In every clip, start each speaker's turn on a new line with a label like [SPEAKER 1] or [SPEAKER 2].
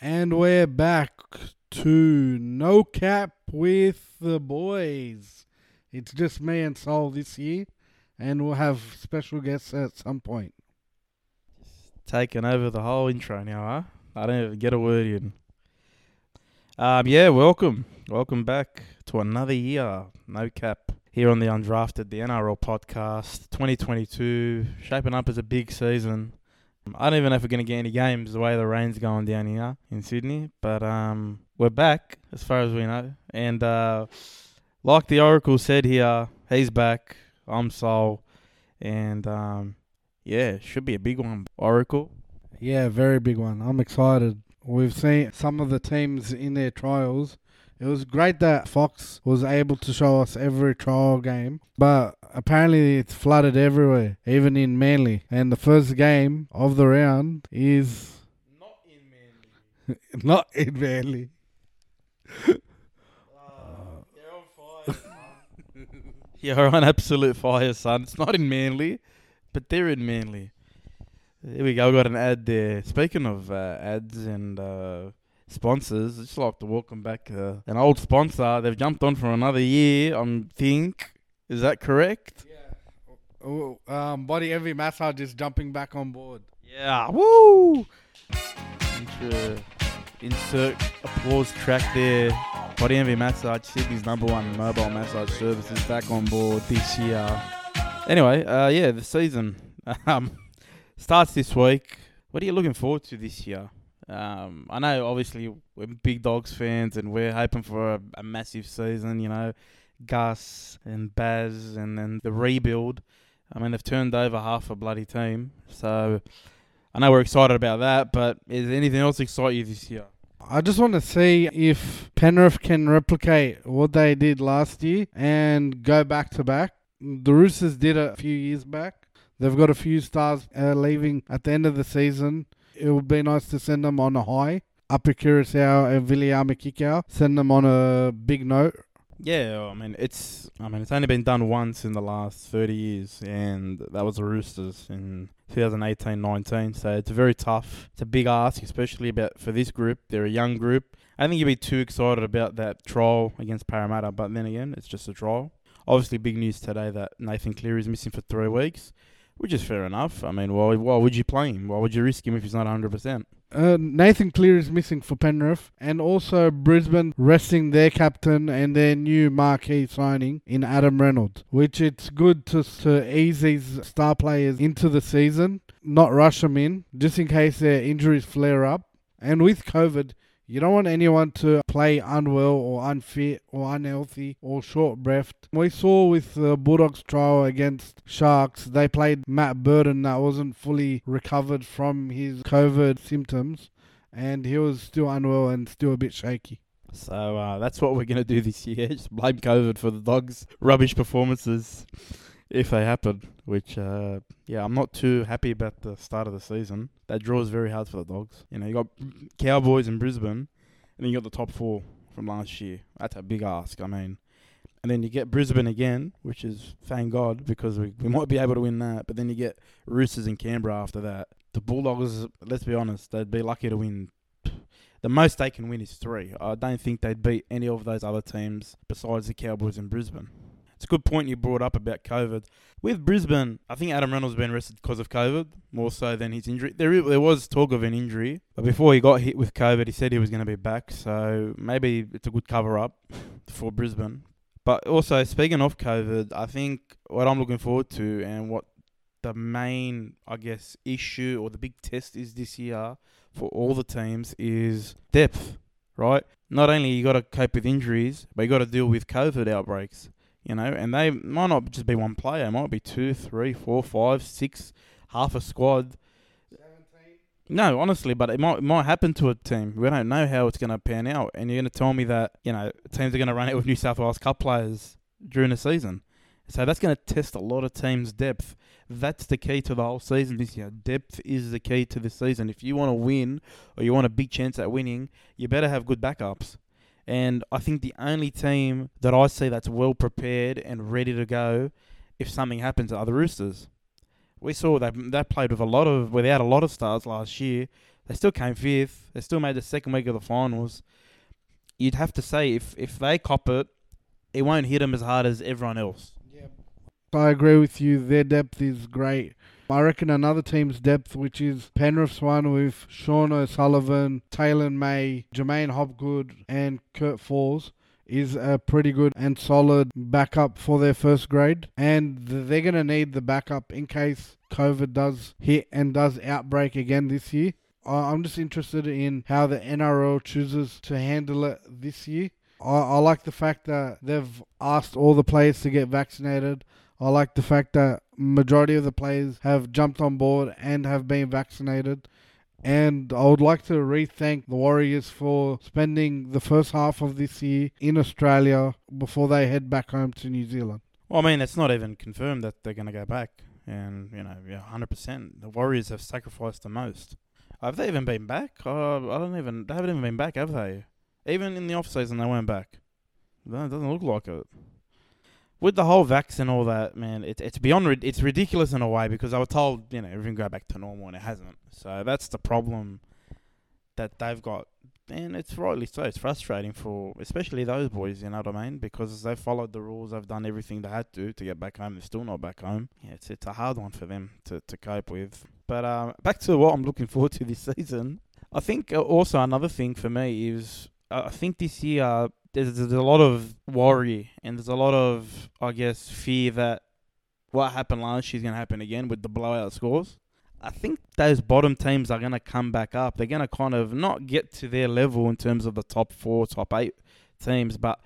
[SPEAKER 1] And we're back to No Cap with the boys. It's just me and Sol this year, and we'll have special guests at some point.
[SPEAKER 2] Taking over the whole intro now, huh? I don't even get a word in. Um, yeah, welcome. Welcome back to another year. No cap here on the Undrafted, the NRL podcast. 2022, shaping up as a big season. I don't even know if we're going to get any games the way the rain's going down here in Sydney, but um, we're back as far as we know. And uh, like the Oracle said here, he's back. I'm Sol. And um, yeah, should be a big one. Oracle.
[SPEAKER 1] Yeah, very big one. I'm excited. We've seen some of the teams in their trials. It was great that Fox was able to show us every trial game, but apparently it's flooded everywhere, even in Manly. And the first game of the round is
[SPEAKER 2] Not in Manly.
[SPEAKER 1] not in Manly.
[SPEAKER 2] You're on absolute fire, son. It's not in Manly, but they're in Manly. There we go. Got an ad there. Speaking of uh, ads and uh, sponsors, I'd just like to welcome back uh, an old sponsor. They've jumped on for another year. I think. Is that correct? Yeah.
[SPEAKER 1] Oh, um, Body Envy Massage is jumping back on board.
[SPEAKER 2] Yeah. Woo! Intro, insert applause track there. Body Envy Massage, Sydney's number one mobile massage service, is back on board this year. Anyway, uh, yeah, the season um, starts this week. What are you looking forward to this year? Um, I know, obviously, we're big Dogs fans and we're hoping for a, a massive season, you know, Gus and Baz and then the rebuild. I mean, they've turned over half a bloody team. So I know we're excited about that, but is anything else excite you this year?
[SPEAKER 1] I just want to see if Penrith can replicate what they did last year and go back to back. The Roosters did it a few years back. They've got a few stars uh, leaving at the end of the season. It would be nice to send them on a high. Api Koroisau and Viliame Kikau, send them on a big note.
[SPEAKER 2] Yeah, I mean it's I mean it's only been done once in the last 30 years and that was the Roosters in 2018-19. So it's very tough. It's a big ask especially about for this group. They're a young group. I don't think you'd be too excited about that trial against Parramatta, but then again, it's just a trial. Obviously big news today that Nathan Cleary is missing for 3 weeks, which is fair enough. I mean, why why would you play him? Why would you risk him if he's not 100%?
[SPEAKER 1] Uh, Nathan Clear is missing for Penrith, and also Brisbane resting their captain and their new marquee signing in Adam Reynolds, which it's good to, to ease these star players into the season, not rush them in, just in case their injuries flare up. And with COVID, you don't want anyone to play unwell or unfit or unhealthy or short breathed. We saw with the Bulldogs trial against Sharks, they played Matt Burton that wasn't fully recovered from his COVID symptoms and he was still unwell and still a bit shaky.
[SPEAKER 2] So uh, that's what we're going to do this year. Just blame COVID for the dogs' rubbish performances if they happen. Which, uh, yeah, I'm not too happy about the start of the season. That draw is very hard for the dogs. You know, you got Cowboys in Brisbane, and then you got the top four from last year. That's a big ask. I mean, and then you get Brisbane again, which is thank God because we, we might be able to win that. But then you get Roosters in Canberra after that. The Bulldogs, let's be honest, they'd be lucky to win the most they can win is three. I don't think they'd beat any of those other teams besides the Cowboys in Brisbane. It's a good point you brought up about COVID. With Brisbane, I think Adam Reynolds has been rested because of COVID, more so than his injury. There, there was talk of an injury, but before he got hit with COVID, he said he was going to be back. So maybe it's a good cover up for Brisbane. But also, speaking of COVID, I think what I'm looking forward to and what the main, I guess, issue or the big test is this year for all the teams is depth, right? Not only you got to cope with injuries, but you got to deal with COVID outbreaks, you know, and they might not just be one player, it might be two, three, four, five, six, half a squad. 17. No, honestly, but it might it might happen to a team. We don't know how it's going to pan out, and you're going to tell me that you know teams are going to run out with New South Wales Cup players during the season. So that's going to test a lot of teams' depth. That's the key to the whole season this year. Depth is the key to the season. If you want to win or you want a big chance at winning, you better have good backups. And I think the only team that I see that's well prepared and ready to go if something happens are the Roosters. We saw they they played with a lot of without a lot of stars last year, They still came fifth. They still made the second week of the finals. You'd have to say if if they cop it, it won't hit them as hard as everyone else.
[SPEAKER 1] I agree with you. Their depth is great. I reckon another team's depth, which is Penrith's one with Sean O'Sullivan, Taylan May, Jermaine Hopgood, and Kurt Falls, is a pretty good and solid backup for their first grade. And they're going to need the backup in case COVID does hit and does outbreak again this year. I'm just interested in how the NRL chooses to handle it this year. I, I like the fact that they've asked all the players to get vaccinated. I like the fact that majority of the players have jumped on board and have been vaccinated. And I would like to re-thank the Warriors for spending the first half of this year in Australia before they head back home to New Zealand.
[SPEAKER 2] Well, I mean, it's not even confirmed that they're going to go back. And, you know, yeah, 100%. The Warriors have sacrificed the most. Have they even been back? I don't even. They haven't even been back, have they? Even in the off season, they weren't back. No, it doesn't look like it. With the whole vax and all that, man, it's it's beyond. It's ridiculous in a way because I was told, you know, everything go back to normal and it hasn't. So that's the problem that they've got, and it's rightly so. It's frustrating for especially those boys. You know what I mean? Because they followed the rules, they've done everything they had to to get back home. They're still not back home. Yeah, it's it's a hard one for them to to cope with. But uh, back to what I'm looking forward to this season. I think uh, also another thing for me is uh, I think this year there's, there's a lot of worry and there's a lot of I guess fear that what happened last year is going to happen again with the blowout scores. I think those bottom teams are going to come back up. They're going to kind of not get to their level in terms of the top four, top eight teams, but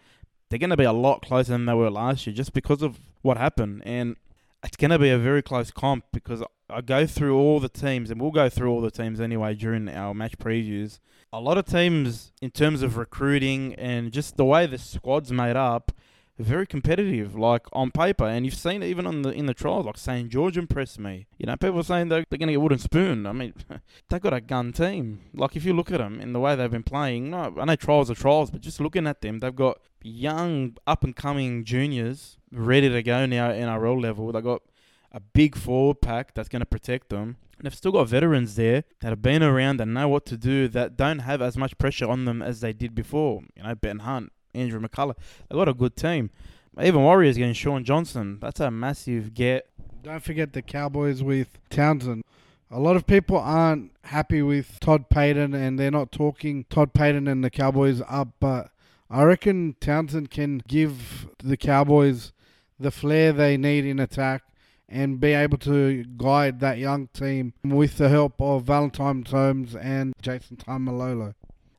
[SPEAKER 2] they're going to be a lot closer than they were last year just because of what happened. And it's going to be a very close comp because I go through all the teams, and we'll go through all the teams anyway during our match previews. A lot of teams, in terms of recruiting and just the way the squad's made up, very competitive, like on paper. And you've seen even on the in the trials, like St George impressed me. You know, people saying they're, they're going to get wooden spoon. I mean, they've got a gun team. Like if you look at them in the way they've been playing, no, I know trials are trials, but just looking at them, they've got young up and coming juniors ready to go now NRL level. They've got a big forward pack that's going to protect them. And they've still got veterans there that have been around and know what to do that don't have as much pressure on them as they did before. You know, Ben Hunt, Andrew McCullough. They've got a good team. Even Warriors getting Shaun Johnson. That's a massive get.
[SPEAKER 1] Don't forget the Cowboys with Townsend. A lot of people aren't happy with Todd Payten and they're not talking Todd Payten and the Cowboys up, but I reckon Townsend can give the Cowboys the flair they need in attack and be able to guide that young team with the help of Valentine Holmes and Jason Taumalolo.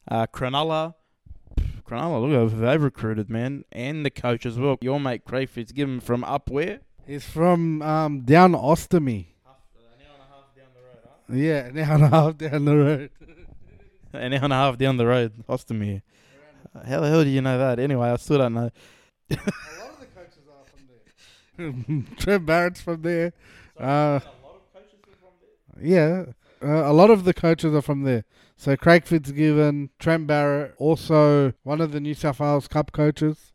[SPEAKER 2] Uh, Cronulla. Cronulla, look who they've recruited, man. And the coach as well. Your mate Craig given from up where?
[SPEAKER 1] He's from um, down Ostomy. Yeah, an hour and a half down the road.
[SPEAKER 2] An hour and a half down the road, Ostomy. How the hell do you know that? Anyway, I still don't know.
[SPEAKER 1] A lot of the coaches are from there. Trent Barrett's from there. Uh, yeah, uh, a lot of the coaches are from there. So Craig Fitzgibbon, Trent Barrett, also one of the New South Wales Cup coaches.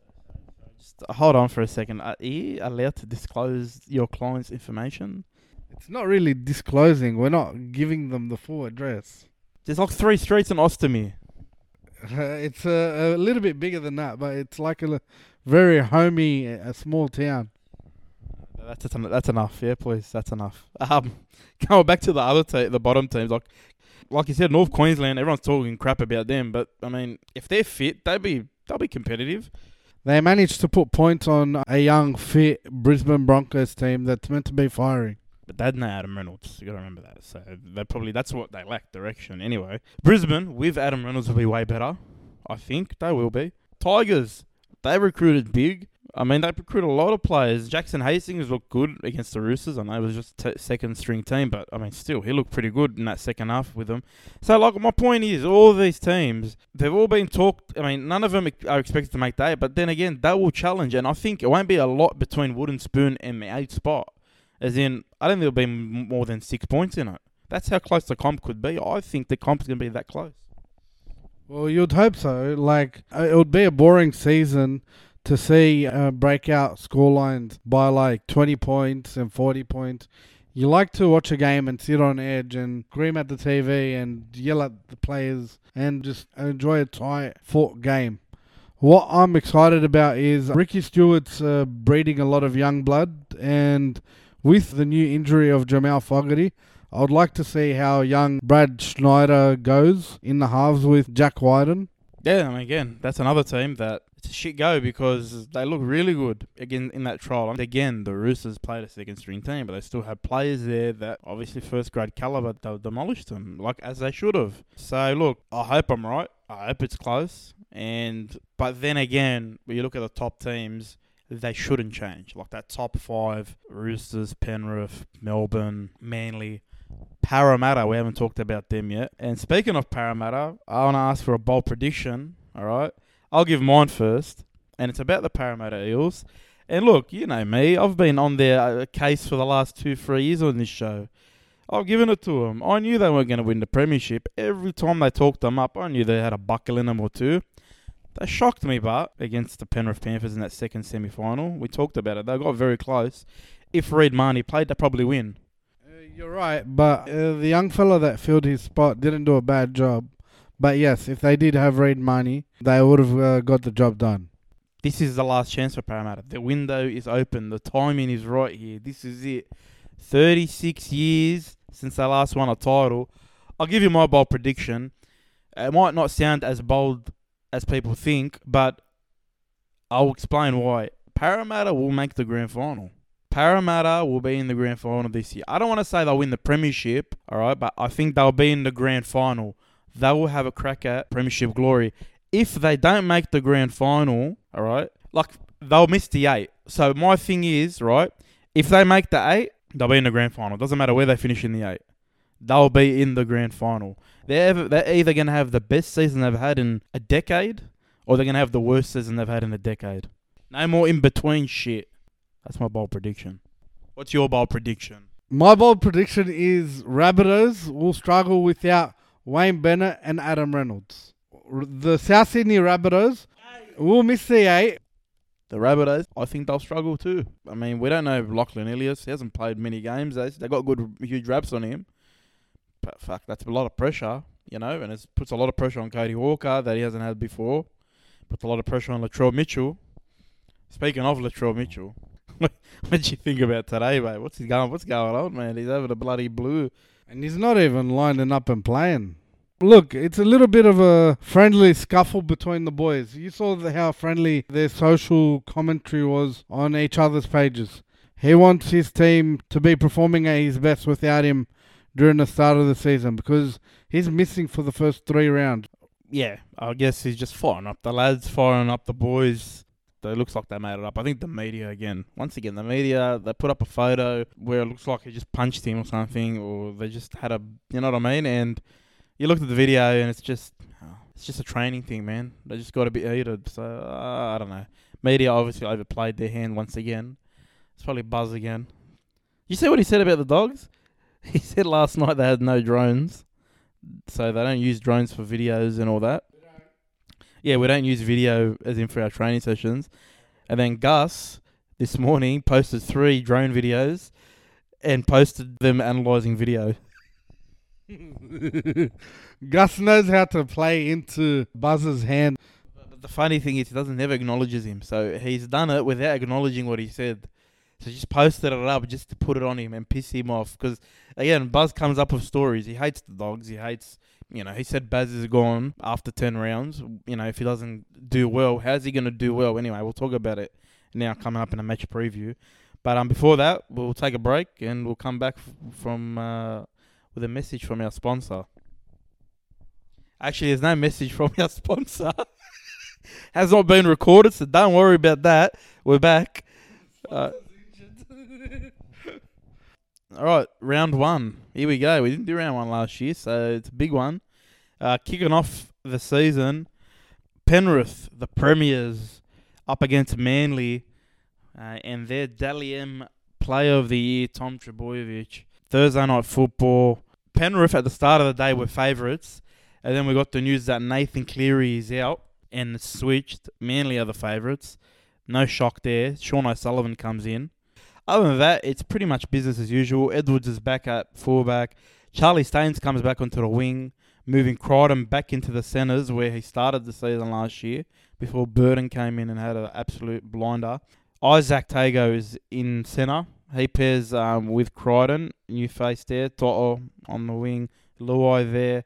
[SPEAKER 2] Just hold on for a second. Are you allowed to disclose your client's information?
[SPEAKER 1] It's not really disclosing. We're not giving them the full address.
[SPEAKER 2] There's like three streets in Ostomy.
[SPEAKER 1] Uh, it's a, a little bit bigger than that, but it's like a very homey, a small town.
[SPEAKER 2] That's en- that's enough. Yeah, please. That's enough. Um, going back to the other te- the bottom teams, like like you said, North Queensland. Everyone's talking crap about them, but I mean, if they're fit, they'll be they'll be competitive.
[SPEAKER 1] They managed to put points on a young, fit Brisbane Broncos team that's meant to be firing.
[SPEAKER 2] But they had no Adam Reynolds. You got to remember that. So they probably that's what they lack direction. Anyway, Brisbane with Adam Reynolds will be way better. I think they will be. Tigers, they recruited big. I mean, they recruited a lot of players. Jackson Hastings looked good against the Roosters. I know it was just t- second string team, but I mean, still, he looked pretty good in that second half with them. So, like, my point is, all these teams, they've all been talked. I mean, none of them are expected to make that, but then again, they will challenge, and I think it won't be a lot between Wooden Spoon and the eighth spot. As in, I don't think there'll be more than six points in it. That's how close the comp could be. I think the comp's going to be that close.
[SPEAKER 1] Well, you'd hope so. Like, uh, it would be a boring season to see uh, breakout scorelines by like 20 points and 40 points. You like to watch a game and sit on edge and scream at the TV and yell at the players and just enjoy a tight fought game. What I'm excited about is Ricky Stuart's uh, breeding a lot of young blood, and with the new injury of Jamal Fogarty, I would like to see how young Brad Schneider goes in the halves with Jack Wighton.
[SPEAKER 2] Yeah, I mean, again, that's another team that a shit go because they look really good again in that trial. And again, the Roosters played a second string team, but they still have players there that obviously first grade caliber they demolished them like as they should have. So look, I hope I'm right. I hope it's close. And but then again, when you look at the top teams, they shouldn't change. Like that top five: Roosters, Penrith, Melbourne, Manly. Parramatta, we haven't talked about them yet. And speaking of Parramatta, I want to ask for a bold prediction. All right. I'll give mine first. And it's about the Parramatta Eels. And look, you know me. I've been on their uh, case for the last two, three years on this show. I've given it to them. I knew they weren't going to win the Premiership. Every time they talked them up, I knew they had a buckle in them or two. They shocked me, but against the Penrith Panthers in that second semi final, we talked about it. They got very close. If Reed Mahoney played, they'd probably win.
[SPEAKER 1] You're right, but uh, the young fella that filled his spot didn't do a bad job. But yes, if they did have Reed Mahoney, they would have uh, got the job done.
[SPEAKER 2] This is the last chance for Parramatta. The window is open. The timing is right here. This is it. 36 years since they last won a title. I'll give you my bold prediction. It might not sound as bold as people think, but I'll explain why. Parramatta will make the grand final. Parramatta will be in the grand final this year. I don't want to say they'll win the premiership, all right, but I think they'll be in the grand final. They will have a crack at premiership glory. If they don't make the grand final, all right, like they'll miss the eight. So my thing is, right, if they make the eight, they'll be in the grand final. Doesn't matter where they finish in the eight. They'll be in the grand final. They're, ever, they're either going to have the best season they've had in a decade or they're going to have the worst season they've had in a decade. No more in between shit. That's my bold prediction. What's your bold prediction?
[SPEAKER 1] My bold prediction is Rabbitohs will struggle without Wayne Bennett and Adam Reynolds. The South Sydney Rabbitohs will miss the eight.
[SPEAKER 2] The Rabbitohs, I think they'll struggle too. I mean, we don't know Lachlan Ilias. He hasn't played many games. They they got good, huge raps on him. But fuck, that's a lot of pressure, you know, and it puts a lot of pressure on Cody Walker that he hasn't had before. Puts a lot of pressure on Latrell Mitchell. Speaking of Latrell Mitchell, what did you think about today, mate? What's he going? What's going on, man? He's over the bloody blue.
[SPEAKER 1] And he's not even lining up and playing. Look, it's a little bit of a friendly scuffle between the boys. You saw the, how friendly their social commentary was on each other's pages. He wants his team to be performing at his best without him during the start of the season because he's missing for the first three rounds.
[SPEAKER 2] Yeah, I guess he's just firing up the lads, firing up the boys. So it looks like they made it up. I think the media again, once again, the media they put up a photo where it looks like he just punched him or something, or they just had a, you know what I mean? And you looked at the video and it's just, it's just a training thing, man. They just got a bit heated. So uh, I don't know. Media obviously overplayed their hand once again. It's probably buzz again. You see what he said about the dogs? He said last night they had no drones, so they don't use drones for videos and all that. Yeah, we don't use video as in for our training sessions. And then Gus this morning posted three drone videos and posted them analyzing video.
[SPEAKER 1] Gus knows how to play into Buzz's hand.
[SPEAKER 2] But the funny thing is, he doesn't never acknowledges him. So he's done it without acknowledging what he said. So just posted it up just to put it on him and piss him off. Because again, Buzz comes up with stories. He hates the dogs. He hates, you know, he said Baz is gone after ten rounds. You know, if he doesn't do well, how's he going to do well? Anyway, we'll talk about it now coming up in a match preview. But um, before that, we'll take a break and we'll come back f- from uh, with a message from our sponsor. Actually, there's no message from our sponsor. Has not been recorded, so don't worry about that. We're back. Uh, all right, round one. Here we go. We didn't do round one last year, so it's a big one. Uh, kicking off the season, Penrith, the premiers, up against Manly, uh, and their Dally M Player of the Year, Tom Trbojevic. Thursday night football. Penrith at the start of the day were favourites, and then we got the news that Nathan Cleary is out and switched. Manly are the favourites. No shock there. Sean O'Sullivan comes in. Other than that, it's pretty much business as usual. Edwards is back at fullback. Charlie Staines comes back onto the wing, moving Crichton back into the centres where he started the season last year before Burton came in and had an absolute blinder. Izack Tago is in centre. He pairs um, with Crichton, new face there. Toto on the wing, Luai there.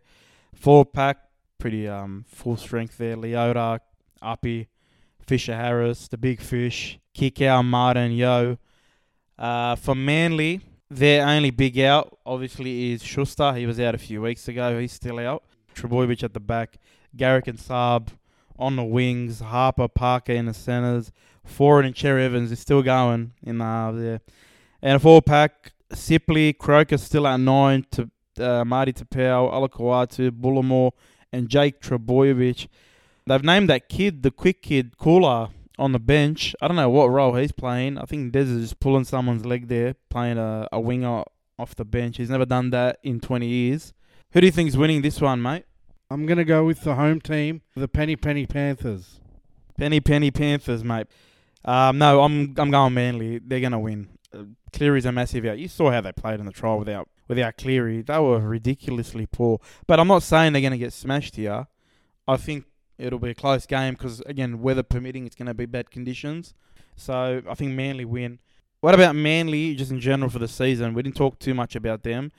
[SPEAKER 2] Four pack, pretty um, full strength there. Leota, Uppy, Fisher Harris, the big fish, Kikau, Martin, Yeo. Uh, for Manly, their only big out, obviously, is Schuster. He was out a few weeks ago. He's still out. Trbojevic at the back. Garrick and Saab on the wings. Harper, Parker in the centres. Ford and Cherry Evans is still going in the half there. And a four pack, Sipley, Croker still at nine, to uh, Marty Taupau, Olakau'atu, Bullimore, and Jake Trbojevic. They've named that kid, the quick kid, Koula, on the bench. I don't know what role he's playing. I think Des is just pulling someone's leg there, playing a, a winger off the bench. He's never done that in 20 years. Who do you think is winning this one, mate?
[SPEAKER 1] I'm going to go with the home team, the Penny Penny Panthers.
[SPEAKER 2] Penny Penny Panthers, mate. Um, no, I'm I'm going Manly. They're gonna win. Uh, Cleary's a massive out. You saw how they played in the trial without without Cleary. They were ridiculously poor. But I'm not saying they're gonna get smashed here. I think it'll be a close game because again, weather permitting, it's gonna be bad conditions. So I think Manly win. What about Manly just in general for the season? We didn't talk too much about them.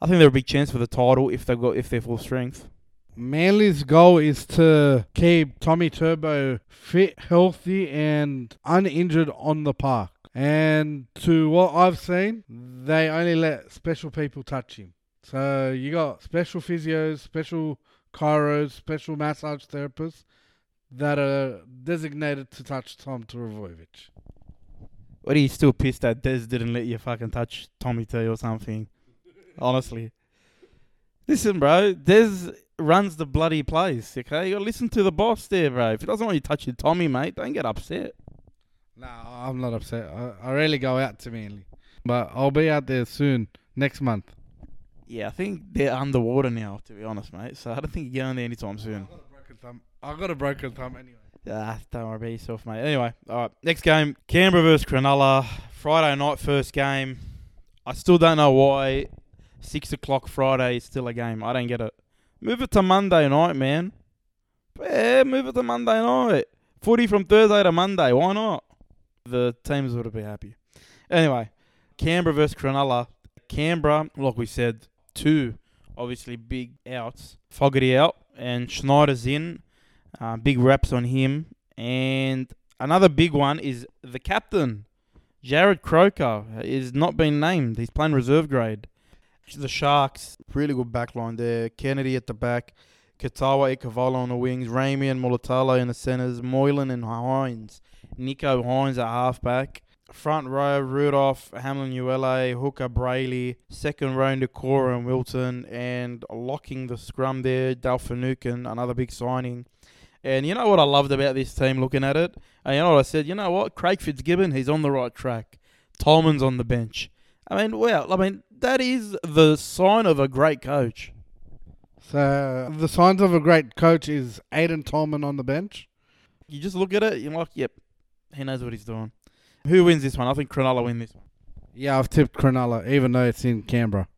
[SPEAKER 2] I think they're a big chance for the title if they've got if they're full strength.
[SPEAKER 1] Manly's goal is to keep Tommy Turbo fit, healthy, and uninjured on the park. And to what I've seen, they only let special people touch him. So you got special physios, special chiros, special massage therapists that are designated to touch Tom Trbojevic.
[SPEAKER 2] What are you still pissed that Des didn't let you fucking touch Tommy T or something? Honestly. Listen, bro, Des runs the bloody place, okay? You gotta listen to the boss there, bro. If he doesn't want you touching Tommy, mate, don't get upset.
[SPEAKER 1] No, I'm not upset. I, I rarely go out to Manly. But I'll be out there soon, next month.
[SPEAKER 2] Yeah, I think they're underwater now, to be honest, mate. So I don't think you're going there anytime soon.
[SPEAKER 1] I've got a broken thumb. I got a broken thumb anyway.
[SPEAKER 2] Ah, don't worry about yourself, mate. Anyway, all right. Next game, Canberra versus Cronulla. Friday night, first game. I still don't know why six o'clock Friday is still a game. I don't get it. Move it to Monday night, man. Yeah, move it to Monday night. Footy from Thursday to Monday. Why not? The teams would have been happy. Anyway, Canberra versus Cronulla. Canberra, like we said, two obviously big outs. Fogarty out and Schneider's in. Uh, big reps on him. And another big one is the captain, Jarrod Croker, is not been named. He's playing reserve grade. The Sharks, really good back line there. Kennedy at the back. Katawa Ikavala on the wings. Ramien and Mulitalo in the centres. Moylan and Hynes. Nicho Hynes at halfback. Front row, Rudolph, Hamlin Uele, Hooker, Brailey. Second row, Nikora and Wilton. And locking the scrum there, Dale Finucane, another big signing. And you know what I loved about this team looking at it? And you know what I said? You know what? Craig Fitzgibbon, he's on the right track. Tolman's on the bench. I mean, well, I mean, that is the sign of a great coach.
[SPEAKER 1] So the signs of a great coach is Aiden Tolman on the bench.
[SPEAKER 2] You just look at it, you're like, yep, he knows what he's doing. Who wins this one? I think Cronulla win this one.
[SPEAKER 1] Yeah, I've tipped Cronulla, even though it's in Canberra.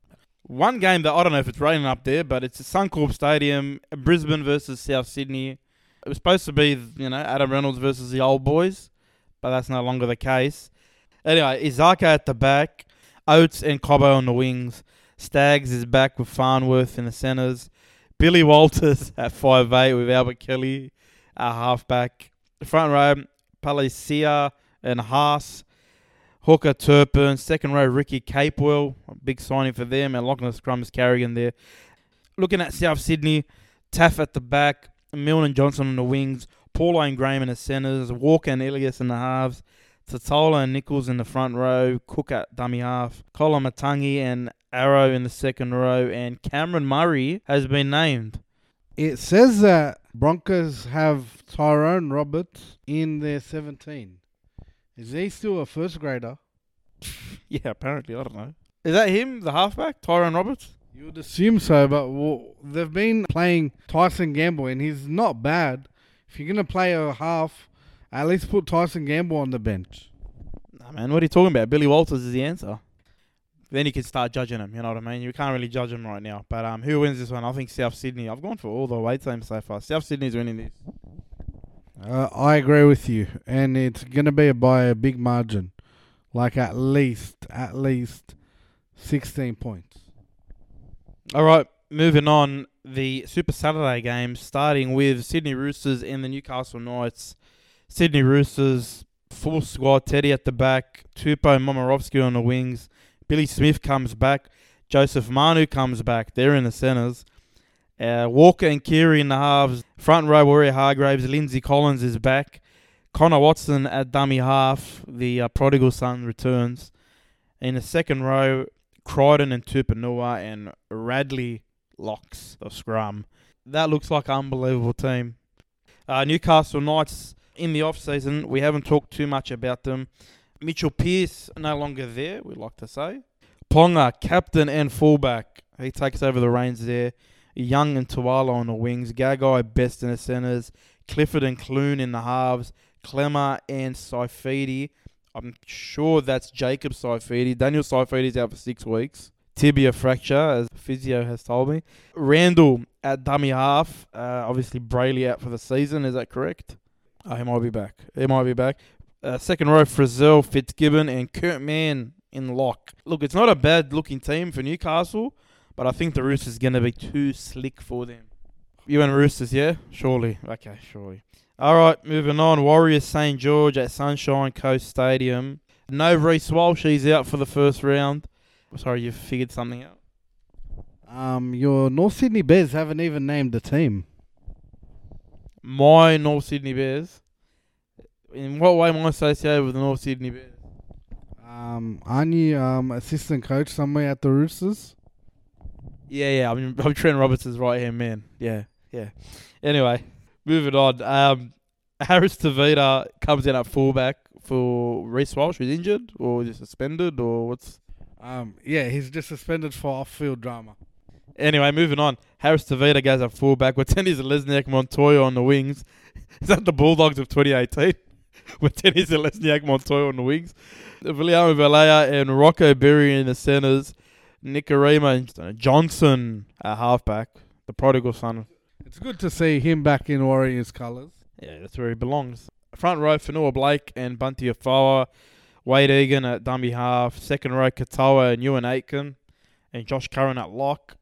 [SPEAKER 2] One game that I don't know if it's raining up there, but it's at Suncorp Stadium, Brisbane versus South Sydney. It was supposed to be, you know, Adam Reynolds versus the old boys, but that's no longer the case. Anyway, Isaako at the back, Oates and Cobbo on the wings. Staggs is back with Farnworth in the centres. Billy Walters at five eight with Albert Kelly at halfback. Front row, Palasia and Haas. Hooker Turpin. Second row, Ricky Capewell. Big signing for them. And locking the scrum is Carrigan there. Looking at South Sydney, Taaffe at the back. Milne and Johnson on the wings. Pauline Graham in the centres. Walker and Ilias in the halves. Tatola and Nichols in the front row, Cook at dummy half, Koloamatangi and Arrow in the second row, and Cameron Murray has been named.
[SPEAKER 1] It says that Broncos have Tyrone Roberts in their 17. Is he still a first grader?
[SPEAKER 2] Yeah, apparently. I don't know. Is that him, the halfback, Tyrone Roberts?
[SPEAKER 1] You would assume so, but well, they've been playing Tyson Gamble, and he's not bad. If you're going to play a half, at least put Tyson Gamble on the bench.
[SPEAKER 2] Nah, Nah, man, what are you talking about? Billy Walters is the answer. Then you can start judging him. You know what I mean? You can't really judge him right now. But um, who wins this one? I think South Sydney. I've gone for all the away teams so far. South Sydney's winning this.
[SPEAKER 1] Uh, I agree with you, and it's gonna be by a big margin, like at least at least sixteen points.
[SPEAKER 2] All right, moving on. The Super Saturday games, starting with Sydney Roosters and the Newcastle Knights. Sydney Roosters, full squad, Teddy at the back, Tupou Momirovski on the wings, Billy Smith comes back, Joseph Manu comes back. They're in the centres. Uh, Walker and Keary in the halves. Front row, Waerea-Hargreaves. Lindsay Collins is back. Connor Watson at dummy half. The uh, prodigal son returns. In the second row, Crichton and Tupouniua and Radley locks the scrum. That looks like an unbelievable team. Uh, Newcastle Knights in the off season. We haven't talked too much about them. Mitchell Pearce no longer there. We like to say. Ponga, captain and fullback. He takes over the reins there. Young and Tuala on the wings. Gagai best in the centres. Clifford and Clune in the halves. Klemmer and Saifiti. I'm sure that's Jacob Saifiti. Daniel Saifiti's out for six weeks. Tibia fracture, as physio has told me. Randall at dummy half. Uh, obviously, Brailey out for the season. Is that correct? Oh, he might be back. He might be back. Uh, second row, Frizzell, Fitzgibbon, and Kurt Mann in lock. Look, it's not a bad looking team for Newcastle, but I think the Roosters is going to be too slick for them. You and Roosters, yeah? Surely. Okay, surely. All right, moving on. Warriors St. George at Sunshine Coast Stadium. No Reece Walsh, he's out for the first round. Sorry, you figured something out.
[SPEAKER 1] Um, your North Sydney Bears haven't even named the team.
[SPEAKER 2] My North Sydney Bears. In what way am I associated with the North Sydney Bears?
[SPEAKER 1] Um, aren't you um assistant coach somewhere at the Roosters?
[SPEAKER 2] Yeah, yeah. I mean, I'm Trent Robertson's right hand man. Yeah, yeah. Anyway, moving on. Um, Harris Tavita comes in at fullback for Reece Walsh, who's injured or just suspended or what's.
[SPEAKER 1] Um, yeah, he's just suspended for off-field drama.
[SPEAKER 2] Anyway, moving on. Harris Tavita goes at fullback with Watene-Zelezniak Montoya on the wings. Is that the Bulldogs of 2018? with Watene-Zelezniak Montoya on the wings. Viliami Vailea and Rocco Berry in the centres. Nikorima Johnson at halfback. The prodigal son.
[SPEAKER 1] It's good to see him back in Warriors colours.
[SPEAKER 2] Yeah, that's where he belongs. Front row, Fonua-Blake and Bunty Afoa. Wade Egan at dummy half. Second row, Katoa and Euan Aitken. And Josh Curran at lock.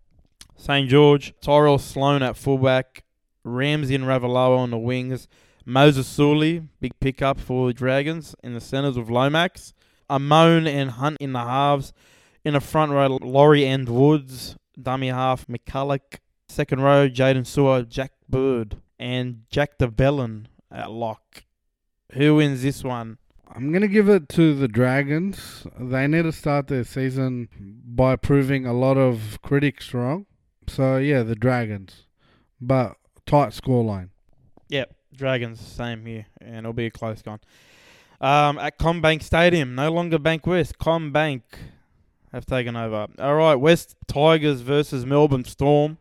[SPEAKER 2] St. George, Tyrell Sloan at fullback. Ramsey and Ravalawa on the wings. Moses Suli, big pickup for the Dragons in the centres with Lomax. Amone and Hunt in the halves. In the front row, Laurie and Woods. Dummy half, McCullough. Second row, Jaydn Su'A, Jack Bird. And Jack de Belin at lock. Who wins this one?
[SPEAKER 1] I'm gonna give it to the Dragons. They need to start their season by proving a lot of critics wrong. So yeah, the Dragons, but tight scoreline.
[SPEAKER 2] Yep, Dragons, same here, and it'll be a close one. Um, at CommBank Stadium, no longer Bank West. CommBank have taken over. All right, West Tigers versus Melbourne Storm,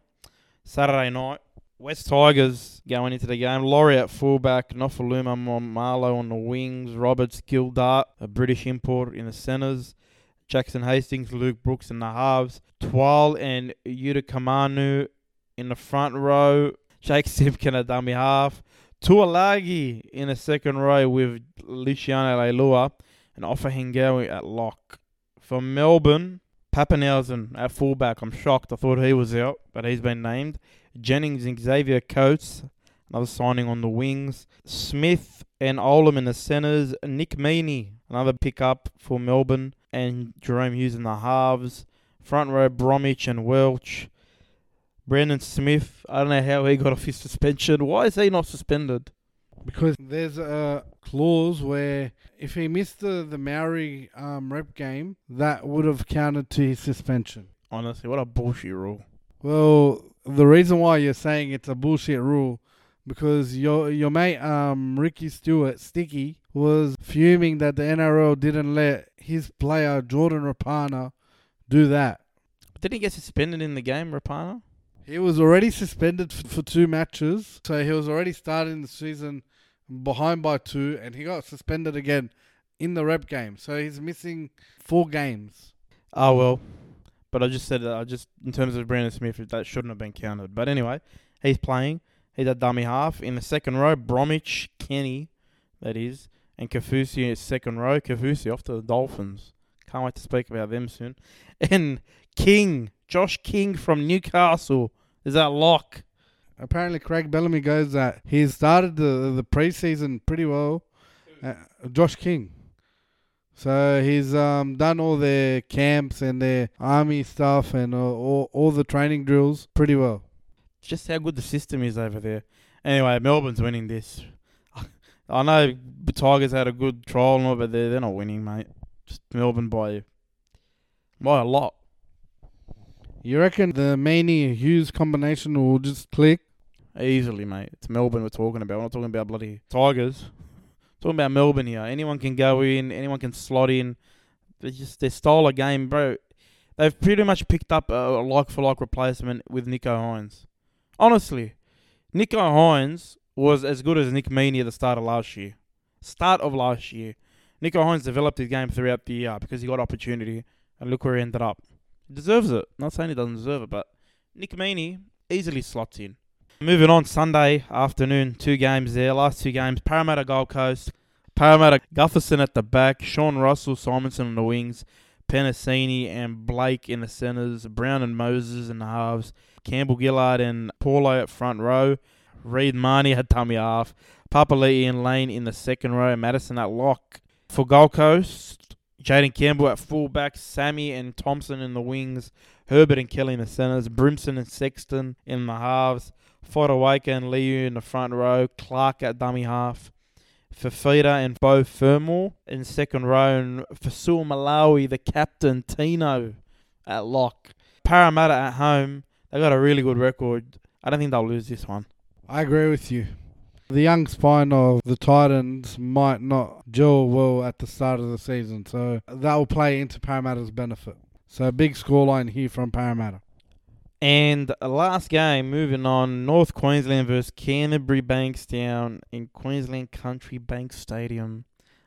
[SPEAKER 2] Saturday night. West Tigers going into the game. Laurie at fullback, Nofoaluma Marlow on the wings, Roberts Gildart, a British import in the centres, Jackson Hastings, Luke Brooks in the halves, Twal and Kamanu in the front row, Jake Simpkin at dummy half, Tuolagi in the second row with Luciano Leilua and Ofahengaue at lock. For Melbourne, Papenhuyzen at fullback. I'm shocked. I thought he was out, but he's been named. Jennings and Xavier Coates, another signing on the wings. Smith and Olam in the centres. Nick Meaney, another pickup for Melbourne. And Jahrome Hughes in the halves. Front row, Bromwich and Welch. Brandon Smith, I don't know how he got off his suspension. Why is he not suspended?
[SPEAKER 1] Because there's a clause where if he missed the, the Maori um, rep game, that would have counted to his suspension.
[SPEAKER 2] Honestly, what a bullshit rule.
[SPEAKER 1] Well, the reason why you're saying it's a bullshit rule because your your mate um Ricky Stuart Sticky was fuming that the NRL didn't let his player Jordan Rapana do that.
[SPEAKER 2] But didn't he get suspended in the game, Rapana?
[SPEAKER 1] He was already suspended f- for two matches, so he was already starting the season behind by two, and he got suspended again in the rep game. So he's missing four games.
[SPEAKER 2] Oh well, but I just said that. I just in terms of Brandon Smith, that shouldn't have been counted. But anyway, he's playing. He's a dummy half in the second row. Bromwich, Kenny, that is, and Kaufusi in second row. Kaufusi off to the Dolphins. Can't wait to speak about them soon. And King, Josh King from Newcastle, is that lock?
[SPEAKER 1] Apparently, Craig Bellamy goes that he started the the preseason pretty well. Uh, Josh King. So he's um, done all their camps and their army stuff and uh, all, all the training drills pretty well.
[SPEAKER 2] Just how good the system is over there. Anyway, Melbourne's winning this. I know the Tigers had a good trial and all, but they're, they're not winning, mate. Just Melbourne by by a lot.
[SPEAKER 1] You reckon the Meaney Hughes combination will just click?
[SPEAKER 2] Easily, mate. It's Melbourne we're talking about. We're not talking about bloody Tigers. talking about Melbourne here. Anyone can go in. Anyone can slot in. They just their style of game, bro. They've pretty much picked up a like for like replacement with Nicho Hynes. Honestly, Nicho Hynes was as good as Nick Meaney at the start of last year. Start of last year. Nicho Hynes developed his game throughout the year because he got opportunity, and look where he ended up. He deserves it. Not saying he doesn't deserve it, but Nick Meaney easily slots in. Moving on, Sunday afternoon, two games there. Last two games, Parramatta Gold Coast. Parramatta Gutherson at the back, Sean Russell, Simonsson on the wings, Penisini and Blake in the centres, Brown and Moses in the halves, Campbell Gillard and Paulo at front row, Reed Mahoney at dummy half, Papali'i and Lane in the second row, Madison at lock. For Gold Coast, Jayden Campbell at fullback, Sammy and Thompson in the wings, Herbert and Kelly in the centres, Brimson and Sexton in the halves, Fodawaker and Liu in the front row, Clark at dummy half, Fafita and Beau Fermor in second row, and Fa'asuamaleaui, the captain, Tino at lock. Parramatta at home, they got a really good record. I don't think they'll lose this one.
[SPEAKER 1] I agree with you. The young spine of the Titans might not gel well at the start of the season, so that will play into Parramatta's benefit. So big scoreline here from Parramatta.
[SPEAKER 2] And last game, moving on, North Queensland versus Canterbury Bankstown in Queensland Country Bank Stadium,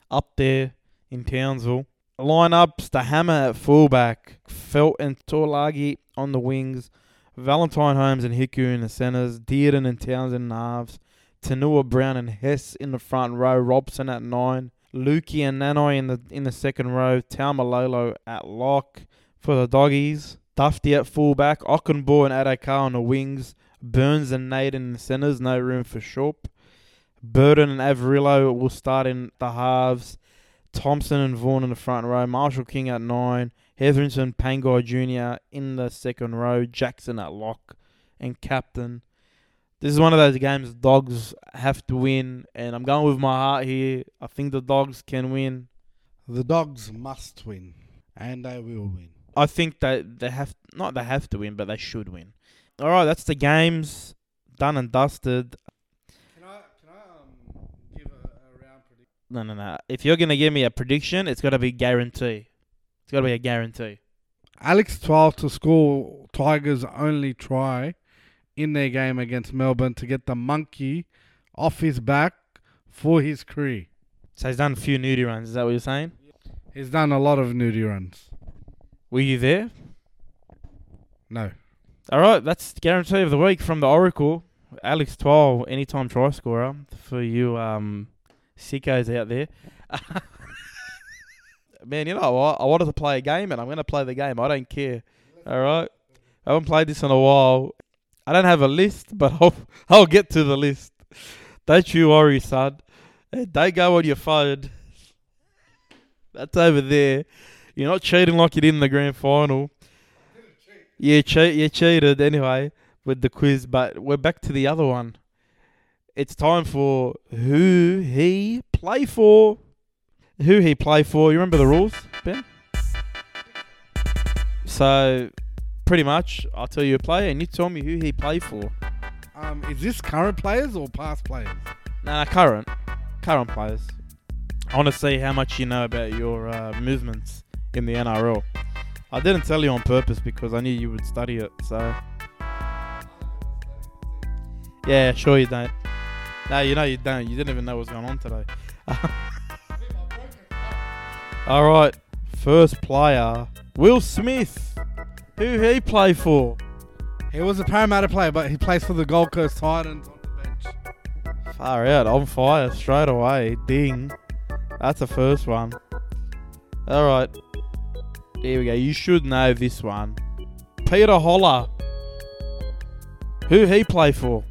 [SPEAKER 2] up there in Townsville. Lineups: the Hammer at fullback, Feldt and Taulagi on the wings, Valentine Holmes and Hiku in the centres, Dearden and Townsend in halves, Tanua Brown and Hess in the front row, Robson at nine, Luki and Nanai in the in the second row, Taumalolo at lock for the doggies. Dufty at fullback, Okunbor and Addo-Carr on the wings, Burns and Nate in the centres, no room for Schoupp. Burton and Averillo will start in the halves. Thompson and Vaughan in the front row, Marshall King at nine, Hetherington Pangai Jr. in the second row, Jackson at lock, and captain. This is one of those games dogs have to win, and I'm going with my heart here. I think the dogs can win.
[SPEAKER 1] The Dogs must win, and they will win.
[SPEAKER 2] I think that they have not they have to win, but they should win. All right, that's the games done and dusted.
[SPEAKER 1] Can I can I um give a, a round prediction?
[SPEAKER 2] No, no, no. If you're gonna give me a prediction, it's got to be guarantee. It's got to be a guarantee.
[SPEAKER 1] Alex Twal to score Tigers' only try in their game against Melbourne to get the monkey off his back for his career.
[SPEAKER 2] So he's done a few nudie runs. Is that what you're saying?
[SPEAKER 1] He's done a lot of nudie runs.
[SPEAKER 2] Were you there?
[SPEAKER 1] No.
[SPEAKER 2] All right, that's the guarantee of the week from the Oracle. Alex Twal, anytime try scorer for you um sickos out there. Man, you know what? I wanted to play a game, and I'm going to play the game. I don't care. All right, I haven't played this in a while. I don't have a list, but I'll I'll get to the list. Don't you worry, son. Don't go on your phone. That's over there. You're not cheating like you did in the grand final. You cheat. You cheated anyway with the quiz, but we're back to the other one. It's time for who he play for. Who he play for? You remember the rules, Ben? So, pretty much, I'll tell you a player, and you tell me who he play for.
[SPEAKER 1] Um, is this current players or past players?
[SPEAKER 2] Nah, current, current players. I want to see how much you know about your uh, movements in the NRL. I didn't tell you on purpose because I knew you would study it. So, yeah, sure you don't. No, you know you don't. You didn't even know what was going on today. All right, first player, Will Smith. Who he play for?
[SPEAKER 1] He was a Parramatta player, but he plays for the Gold Coast Titans on the bench.
[SPEAKER 2] Far out, on fire straight away. Ding. That's the first one. All right. Here we go. You should know this one. Peter Holler. Who he play for?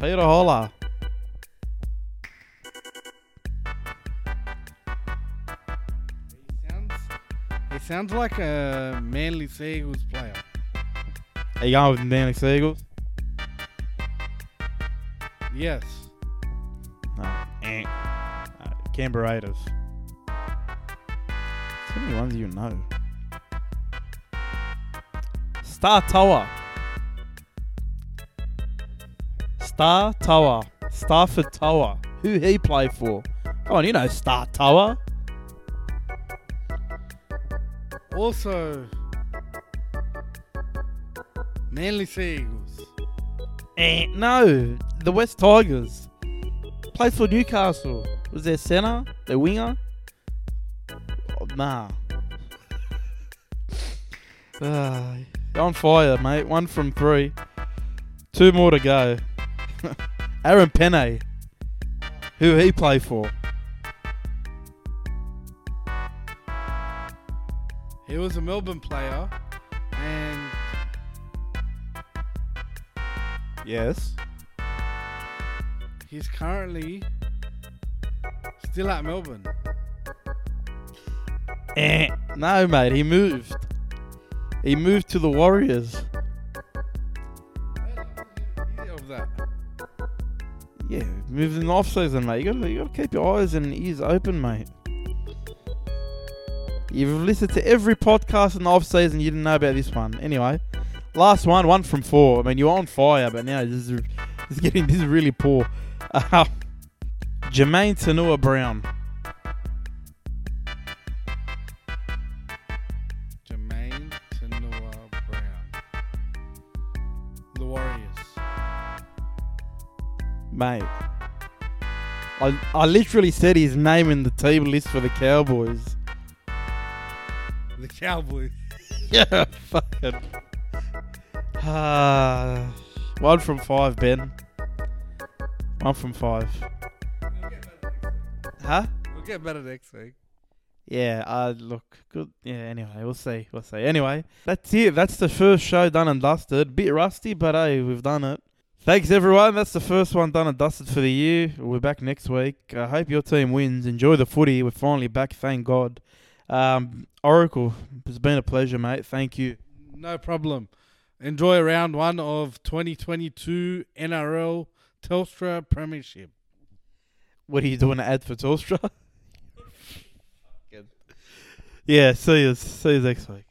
[SPEAKER 2] Peter Holler.
[SPEAKER 1] He sounds, he sounds like a Manly Seagulls player.
[SPEAKER 2] Are you going with Manly Seagulls?
[SPEAKER 1] Yes.
[SPEAKER 2] No. Eh. Uh, Canberra Raiders. So many ones you know. Star Tower. Star Tower. Starford To'a. Who he play for? Come on, you know Star Tower.
[SPEAKER 1] Also, Manly Seagulls.
[SPEAKER 2] Eh, no, the West Tigers. Plays for Newcastle. Was their centre? Their winger? Nah. Ah, you're on fire, mate. One from three. Two more to go. Aaron Pene. Who he play for?
[SPEAKER 1] He was a Melbourne player, and
[SPEAKER 2] Yes.
[SPEAKER 1] he's currently still at Melbourne.
[SPEAKER 2] Eh. No, mate. He moved. He moved to the Warriors. Yeah, moved in the off season, mate. You gotta, you gotta keep your eyes and ears open, mate. You've listened to every podcast in the off season. You didn't know about this one. Anyway, last one, one from four. I mean, you're on fire, but now this is, this is getting this is really poor. Uh,
[SPEAKER 1] Jamayne Taunoa-Brown.
[SPEAKER 2] Mate. I, I literally said his name in the team list for the Cowboys.
[SPEAKER 1] The Cowboys.
[SPEAKER 2] Yeah, fucking. Ah, one from five, Ben. One from five. Huh?
[SPEAKER 1] We'll get better next week.
[SPEAKER 2] Yeah, uh, look, good. Yeah, anyway, we'll see. We'll see. Anyway, that's it. That's the first show done and dusted. Bit rusty, but hey, we've done it. Thanks, everyone. That's the first one done and dusted for the year. We're back next week. I hope your team wins. Enjoy the footy. We're finally back, thank God. Um, Oracle, it's been a pleasure, mate. Thank you.
[SPEAKER 1] No problem. Enjoy round one of 2022 NRL Telstra Premiership.
[SPEAKER 2] What are you doing to ad for Telstra? yeah, see you. See you next week.